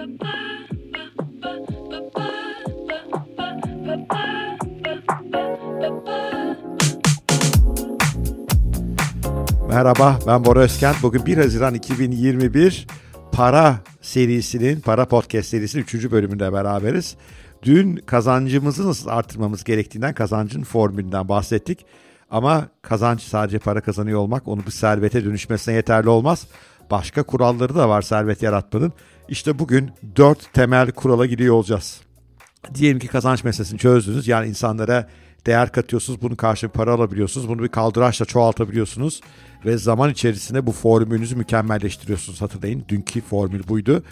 Merhaba ben Bora Özkent. Bugün 1 Haziran 2021 Para serisinin, Para Podcast serisinin 3. bölümünde beraberiz. Dün kazancımızı nasıl artırmamız gerektiğinden, kazancın formülünden bahsettik. Ama kazancı sadece para kazanıyor olmak onu bir servete dönüşmesine yeterli olmaz. Başka kuralları da var servet yaratmanın. İşte bugün dört temel kurala gidiyor olacağız. Diyelim ki kazanç meselesini çözdünüz. Yani insanlara değer katıyorsunuz. Bunun karşılığı para alabiliyorsunuz. Bunu bir kaldıraçla çoğaltabiliyorsunuz. Ve zaman içerisinde bu formülünüzü mükemmelleştiriyorsunuz. Hatırlayın dünkü formül buydu.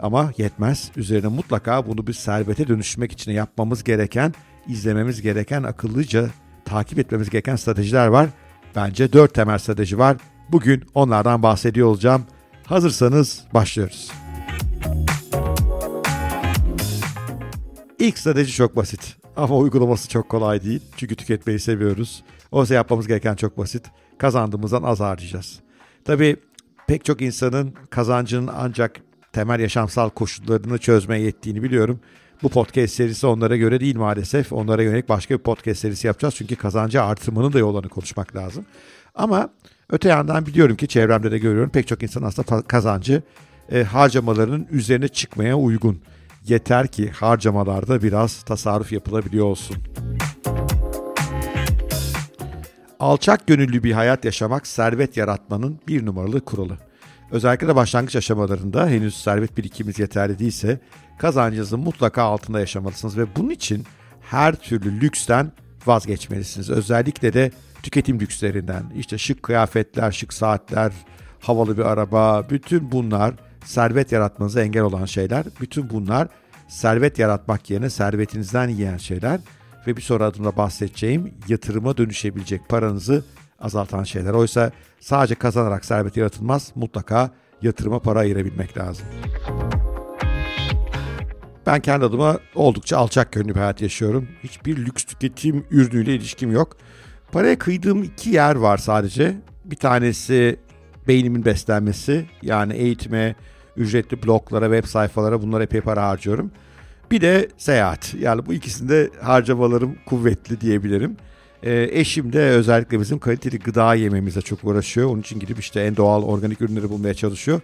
Ama yetmez. Üzerine mutlaka bunu bir servete dönüştürmek için yapmamız gereken, izlememiz gereken, akıllıca takip etmemiz gereken stratejiler var. Bence dört temel strateji var. Bugün onlardan bahsediyor olacağım. Hazırsanız başlıyoruz. İlk strateji çok basit ama uygulaması çok kolay değil. Çünkü tüketmeyi seviyoruz. Oysa yapmamız gereken çok basit. Kazandığımızdan az harcayacağız. Tabii pek çok insanın kazancının ancak temel yaşamsal koşullarını çözmeye yettiğini biliyorum. Bu podcast serisi onlara göre değil maalesef. Onlara yönelik başka bir podcast serisi yapacağız. Çünkü kazancı artırmanın da yollarını konuşmak lazım. Ama öte yandan biliyorum ki çevremde de görüyorum pek çok insan aslında kazancı e, harcamalarının üzerine çıkmaya uygun. Yeter ki harcamalarda biraz tasarruf yapılabiliyor olsun. Alçak gönüllü bir hayat yaşamak servet yaratmanın bir numaralı kuralı. Özellikle de başlangıç aşamalarında henüz servet birikiminiz yeterli değilse kazancınızın mutlaka altında yaşamalısınız ve bunun için her türlü lüksten vazgeçmelisiniz. Özellikle de tüketim lükslerinden. İşte şık kıyafetler, şık saatler, havalı bir araba, bütün bunlar servet yaratmanıza engel olan şeyler. Bütün bunlar servet yaratmak yerine servetinizden yiyen şeyler ve bir sonra adımda bahsedeceğim yatırıma dönüşebilecek paranızı azaltan şeyler. Oysa sadece kazanarak servet yaratılmaz. Mutlaka yatırıma para ayırabilmek lazım. Ben kendi adıma oldukça alçak gönüllü bir hayat yaşıyorum. Hiçbir lüks tüketim ürünüyle ilişkim yok. Paraya kıydığım iki yer var sadece. Bir tanesi beynimin beslenmesi. Yani eğitime, ücretli bloglara, web sayfalara bunlara epey para harcıyorum. Bir de seyahat. Yani bu ikisinde harcamalarım kuvvetli diyebilirim. E, eşim de özellikle bizim kaliteli gıda yememize çok uğraşıyor. Onun için gidip işte en doğal organik ürünleri bulmaya çalışıyor.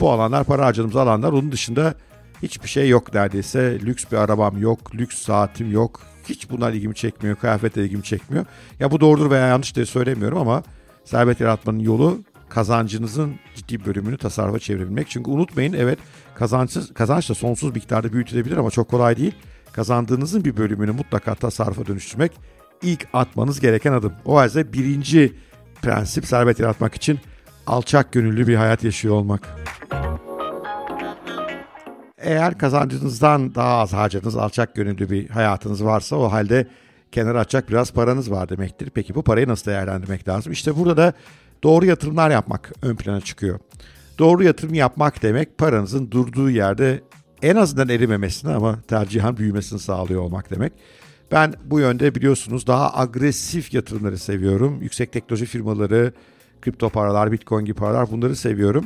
Bu alanlar para harcadığımız alanlar. Onun dışında hiçbir şey yok neredeyse. Lüks bir arabam yok, lüks saatim yok. Hiç bunlar ilgimi çekmiyor, kıyafet ilgimi çekmiyor. Ya bu doğrudur veya yanlış diye söylemiyorum ama servet yaratmanın yolu kazancınızın ciddi bölümünü tasarrufa çevirebilmek. Çünkü unutmayın evet kazançsız, kazanç da sonsuz miktarda büyütülebilir ama çok kolay değil. Kazandığınızın bir bölümünü mutlaka tasarrufa dönüştürmek ilk atmanız gereken adım. O halde birinci prensip servet yaratmak için alçak gönüllü bir hayat yaşıyor olmak. Eğer kazancınızdan daha az harcadığınız alçak gönüllü bir hayatınız varsa o halde kenara açacak biraz paranız var demektir. Peki bu parayı nasıl değerlendirmek lazım? İşte burada da doğru yatırımlar yapmak ön plana çıkıyor. Doğru yatırım yapmak demek paranızın durduğu yerde en azından erimemesini ama tercihen büyümesini sağlıyor olmak demek. Ben bu yönde biliyorsunuz daha agresif yatırımları seviyorum. Yüksek teknoloji firmaları, kripto paralar, bitcoin gibi paralar bunları seviyorum.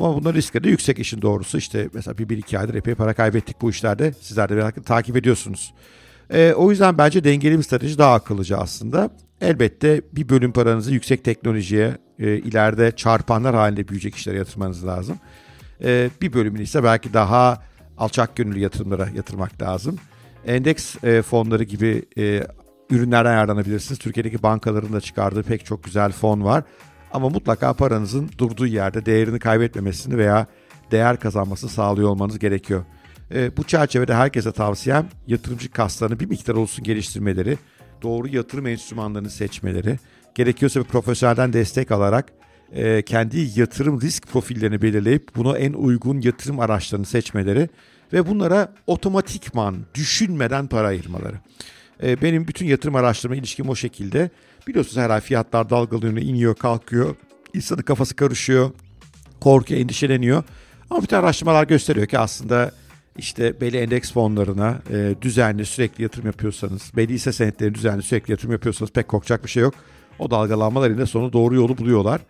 Ama bunların riskleri de yüksek işin doğrusu. İşte mesela bir, bir iki aydır epey para kaybettik bu işlerde. Sizler de merakla takip ediyorsunuz. Ee, o yüzden bence dengeli bir strateji daha akıllıca aslında. Elbette bir bölüm paranızı yüksek teknolojiye e, ileride çarpanlar halinde büyüyecek işlere yatırmanız lazım. E, bir bölümünü ise belki daha alçak gönüllü yatırımlara yatırmak lazım. Endeks e, fonları gibi e, ürünlerden yararlanabilirsiniz. Türkiye'deki bankaların da çıkardığı pek çok güzel fon var. Ama mutlaka paranızın durduğu yerde değerini kaybetmemesini veya değer kazanmasını sağlıyor olmanız gerekiyor. E, bu çerçevede herkese tavsiyem yatırımcı kaslarını bir miktar olsun geliştirmeleri, doğru yatırım enstrümanlarını seçmeleri, gerekiyorsa bir profesyonelden destek alarak e, kendi yatırım risk profillerini belirleyip buna en uygun yatırım araçlarını seçmeleri ve bunlara otomatikman düşünmeden para ayırmaları. E, benim bütün yatırım araçlarıma ilişkim o şekilde. Biliyorsunuz her ay fiyatlar dalgalanıyor, iniyor, kalkıyor. İnsanın kafası karışıyor, korkuyor, endişeleniyor. Ama bütün araştırmalar gösteriyor ki aslında işte belli endeks fonlarına e, düzenli sürekli yatırım yapıyorsanız, belli hisse senetlerine düzenli sürekli yatırım yapıyorsanız pek korkacak bir şey yok. O dalgalanmalar yine sonu doğru yolu buluyorlar.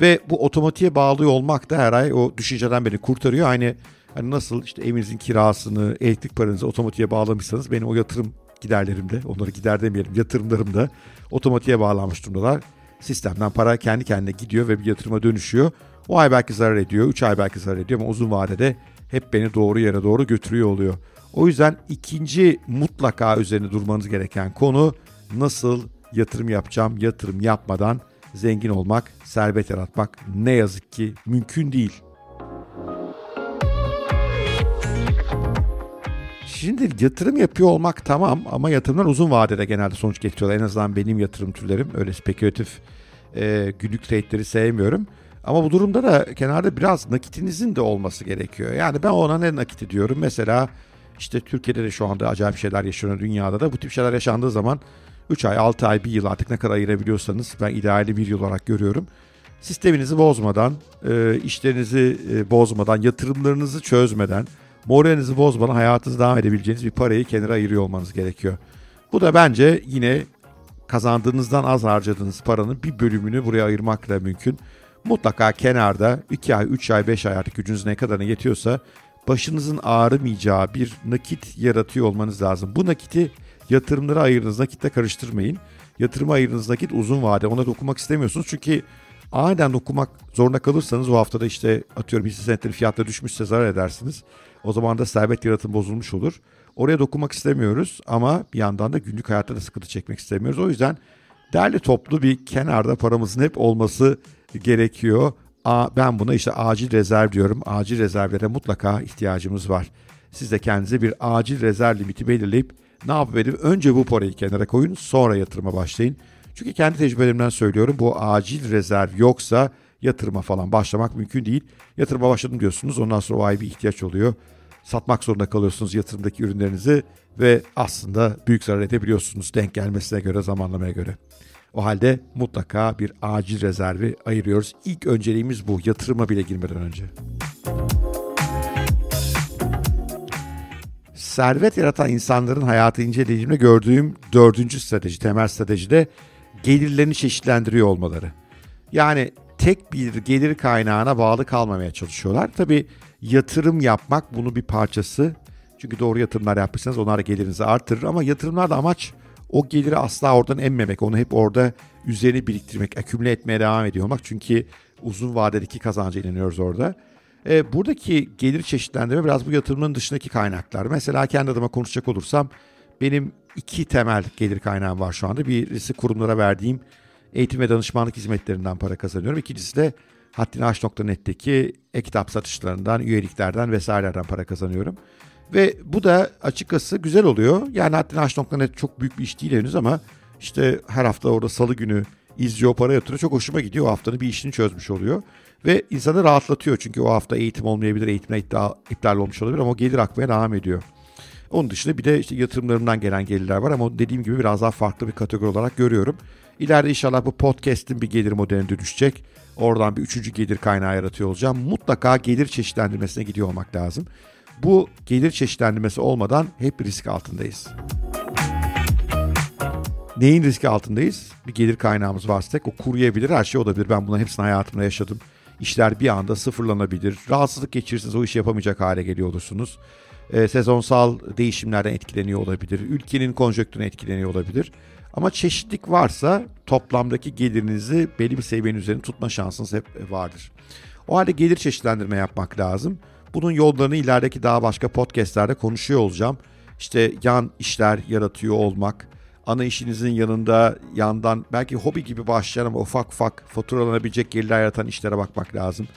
Ve bu otomatiğe bağlı olmak da her ay o düşünceden beni kurtarıyor. Aynı Hani nasıl işte evinizin kirasını, elektrik paranızı otomatiğe bağlamışsanız benim o yatırım giderlerimde, onları gider demeyelim, yatırımlarımda otomatiğe bağlanmış durumdalar. Sistemden para kendi kendine gidiyor ve bir yatırıma dönüşüyor. O ay belki zarar ediyor, 3 ay belki zarar ediyor ama uzun vadede hep beni doğru yere doğru götürüyor oluyor. O yüzden ikinci mutlaka üzerine durmanız gereken konu nasıl yatırım yapacağım, yatırım yapmadan zengin olmak, servet yaratmak ne yazık ki mümkün değil. Şimdi yatırım yapıyor olmak tamam ama yatırımlar uzun vadede genelde sonuç getiriyorlar. En azından benim yatırım türlerim öyle spekülatif e, günlük trade'leri sevmiyorum. Ama bu durumda da kenarda biraz nakitinizin de olması gerekiyor. Yani ben ona ne nakiti diyorum. Mesela işte Türkiye'de de şu anda acayip şeyler yaşanıyor dünyada da. Bu tip şeyler yaşandığı zaman 3 ay, 6 ay, 1 yıl artık ne kadar ayırabiliyorsanız ben ideali 1 yıl olarak görüyorum. Sisteminizi bozmadan, e, işlerinizi e, bozmadan, yatırımlarınızı çözmeden, moralinizi bozmadan hayatınızı devam edebileceğiniz bir parayı kenara ayırıyor olmanız gerekiyor. Bu da bence yine kazandığınızdan az harcadığınız paranın bir bölümünü buraya ayırmakla mümkün. Mutlaka kenarda 2 ay, 3 ay, 5 ay artık gücünüz ne kadarına yetiyorsa başınızın ağrımayacağı bir nakit yaratıyor olmanız lazım. Bu nakiti yatırımlara ayırdığınız nakitle karıştırmayın. Yatırıma ayırdığınız nakit uzun vade. Ona dokunmak istemiyorsunuz çünkü aniden dokunmak zorunda kalırsanız o haftada işte atıyorum hisse senetleri fiyatları düşmüşse zarar edersiniz. O zaman da servet yaratım bozulmuş olur. Oraya dokunmak istemiyoruz ama bir yandan da günlük hayatta da sıkıntı çekmek istemiyoruz. O yüzden derli toplu bir kenarda paramızın hep olması gerekiyor. Ben buna işte acil rezerv diyorum. Acil rezervlere mutlaka ihtiyacımız var. Siz de kendinize bir acil rezerv limiti belirleyip ne yapıp önce bu parayı kenara koyun sonra yatırıma başlayın. Çünkü kendi tecrübelerimden söylüyorum bu acil rezerv yoksa yatırıma falan başlamak mümkün değil. Yatırıma başladım diyorsunuz ondan sonra o ay bir ihtiyaç oluyor. Satmak zorunda kalıyorsunuz yatırımdaki ürünlerinizi ve aslında büyük zarar edebiliyorsunuz denk gelmesine göre zamanlamaya göre. O halde mutlaka bir acil rezervi ayırıyoruz. İlk önceliğimiz bu yatırıma bile girmeden önce. Servet yaratan insanların hayatı incelediğimde gördüğüm dördüncü strateji, temel strateji de gelirlerini çeşitlendiriyor olmaları. Yani tek bir gelir kaynağına bağlı kalmamaya çalışıyorlar. Tabi yatırım yapmak bunun bir parçası. Çünkü doğru yatırımlar yapmışsanız onlar gelirinizi artırır ama yatırımlarda amaç o geliri asla oradan emmemek. Onu hep orada üzerine biriktirmek, akümüle etmeye devam ediyor olmak. Çünkü uzun vadedeki kazanca inanıyoruz orada. E, buradaki gelir çeşitlendirme biraz bu yatırımın dışındaki kaynaklar. Mesela kendi adıma konuşacak olursam benim iki temel gelir kaynağım var şu anda. Birisi kurumlara verdiğim eğitim ve danışmanlık hizmetlerinden para kazanıyorum. İkincisi de haddinaş.net'teki e-kitap satışlarından, üyeliklerden vesairelerden para kazanıyorum. Ve bu da açıkçası güzel oluyor. Yani haddinaş.net çok büyük bir iş değil henüz ama işte her hafta orada salı günü izliyor, para yatırıyor. Çok hoşuma gidiyor. O haftanın bir işini çözmüş oluyor. Ve insanı rahatlatıyor çünkü o hafta eğitim olmayabilir, eğitimler iptal, iptal olmuş olabilir ama o gelir akmaya devam ediyor. Onun dışında bir de işte yatırımlarımdan gelen gelirler var ama dediğim gibi biraz daha farklı bir kategori olarak görüyorum. İleride inşallah bu podcast'in bir gelir modeline dönüşecek. Oradan bir üçüncü gelir kaynağı yaratıyor olacağım. Mutlaka gelir çeşitlendirmesine gidiyor olmak lazım. Bu gelir çeşitlendirmesi olmadan hep risk altındayız. Neyin riski altındayız? Bir gelir kaynağımız varsa tek o kuruyabilir, her şey olabilir. Ben bunların hepsini hayatımda yaşadım. İşler bir anda sıfırlanabilir. Rahatsızlık geçirirseniz o işi yapamayacak hale geliyor olursunuz. E, sezonsal değişimlerden etkileniyor olabilir. Ülkenin konjonktürüne etkileniyor olabilir. Ama çeşitlik varsa toplamdaki gelirinizi belli bir seviyenin üzerinde tutma şansınız hep vardır. O halde gelir çeşitlendirme yapmak lazım. Bunun yollarını ilerideki daha başka podcastlerde konuşuyor olacağım. İşte yan işler yaratıyor olmak, ana işinizin yanında yandan belki hobi gibi başlayan ama ufak ufak faturalanabilecek gelirler yaratan işlere bakmak lazım.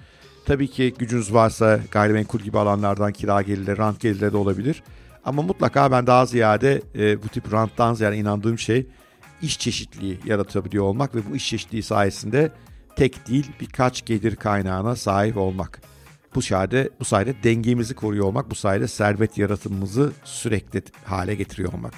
Tabii ki gücünüz varsa gayrimenkul gibi alanlardan kira gelirleri, rant gelirleri de olabilir. Ama mutlaka ben daha ziyade e, bu tip ranttan ziyade inandığım şey iş çeşitliliği yaratabiliyor olmak ve bu iş çeşitliliği sayesinde tek değil birkaç gelir kaynağına sahip olmak. Bu sayede, bu sayede dengemizi koruyor olmak, bu sayede servet yaratımımızı sürekli hale getiriyor olmak.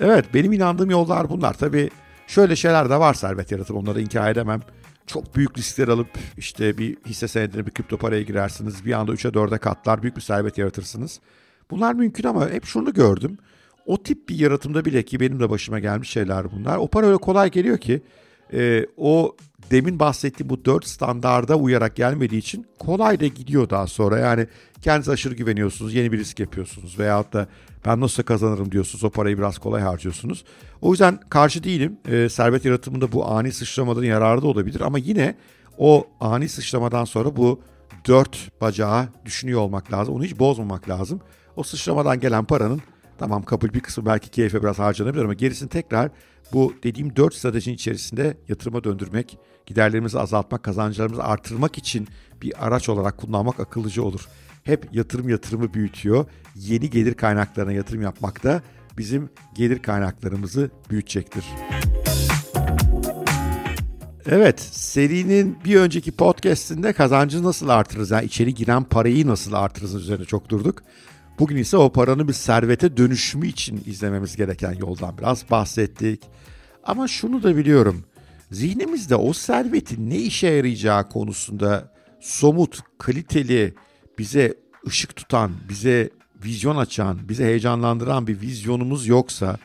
Evet benim inandığım yollar bunlar. Tabii şöyle şeyler de var servet yaratım onları inkar edemem. Çok büyük riskler alıp işte bir hisse senedine bir kripto paraya girersiniz. Bir anda 3'e 4'e katlar büyük bir servet yaratırsınız. Bunlar mümkün ama hep şunu gördüm. O tip bir yaratımda bile ki benim de başıma gelmiş şeyler bunlar. O para öyle kolay geliyor ki e, o demin bahsettiğim bu dört standarda uyarak gelmediği için kolay da gidiyor daha sonra. Yani kendinize aşırı güveniyorsunuz, yeni bir risk yapıyorsunuz veyahut da ben nasıl kazanırım diyorsunuz, o parayı biraz kolay harcıyorsunuz. O yüzden karşı değilim. E, servet yaratımında bu ani sıçramaların yararı da olabilir ama yine o ani sıçramadan sonra bu dört bacağı düşünüyor olmak lazım. Onu hiç bozmamak lazım. O sıçramadan gelen paranın tamam kabul bir kısmı belki keyfe biraz harcanabilir ama gerisini tekrar bu dediğim dört stratejinin içerisinde yatırıma döndürmek, giderlerimizi azaltmak, kazancılarımızı artırmak için bir araç olarak kullanmak akıllıca olur. Hep yatırım yatırımı büyütüyor. Yeni gelir kaynaklarına yatırım yapmak da bizim gelir kaynaklarımızı büyütecektir. Evet, serinin bir önceki podcast'inde kazancı nasıl artırırız? Yani içeri giren parayı nasıl artırırız üzerine çok durduk. Bugün ise o paranın bir servete dönüşümü için izlememiz gereken yoldan biraz bahsettik. Ama şunu da biliyorum. Zihnimizde o servetin ne işe yarayacağı konusunda somut, kaliteli, bize ışık tutan, bize vizyon açan, bize heyecanlandıran bir vizyonumuz yoksa,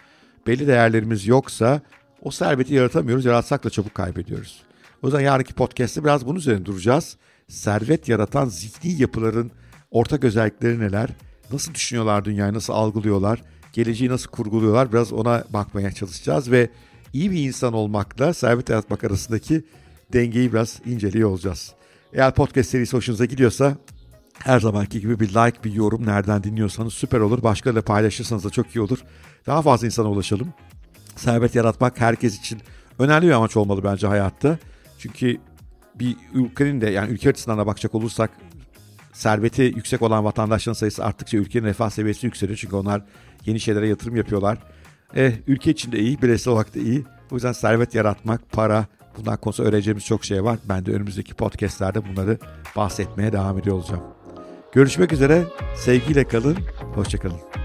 belli değerlerimiz yoksa o serveti yaratamıyoruz. Yaratsak da çabuk kaybediyoruz. O yüzden yarınki podcast'te biraz bunun üzerine duracağız. Servet yaratan zihni yapıların ortak özellikleri neler? Nasıl düşünüyorlar dünyayı, nasıl algılıyorlar? Geleceği nasıl kurguluyorlar? Biraz ona bakmaya çalışacağız ve iyi bir insan olmakla servet yaratmak arasındaki dengeyi biraz inceliyor olacağız. Eğer podcast serisi hoşunuza gidiyorsa her zamanki gibi bir like, bir yorum nereden dinliyorsanız süper olur. Başkalarıyla paylaşırsanız da çok iyi olur. Daha fazla insana ulaşalım. Servet yaratmak herkes için önemli bir amaç olmalı bence hayatta. Çünkü bir ülkenin de yani ülke açısından da bakacak olursak serveti yüksek olan vatandaşların sayısı arttıkça ülkenin refah seviyesi yükseliyor. Çünkü onlar yeni şeylere yatırım yapıyorlar. Eh, ülke için de iyi, bireysel olarak da iyi. O yüzden servet yaratmak, para, bundan konusunda öğreneceğimiz çok şey var. Ben de önümüzdeki podcastlerde bunları bahsetmeye devam ediyor olacağım. Görüşmek üzere, sevgiyle kalın, hoşçakalın.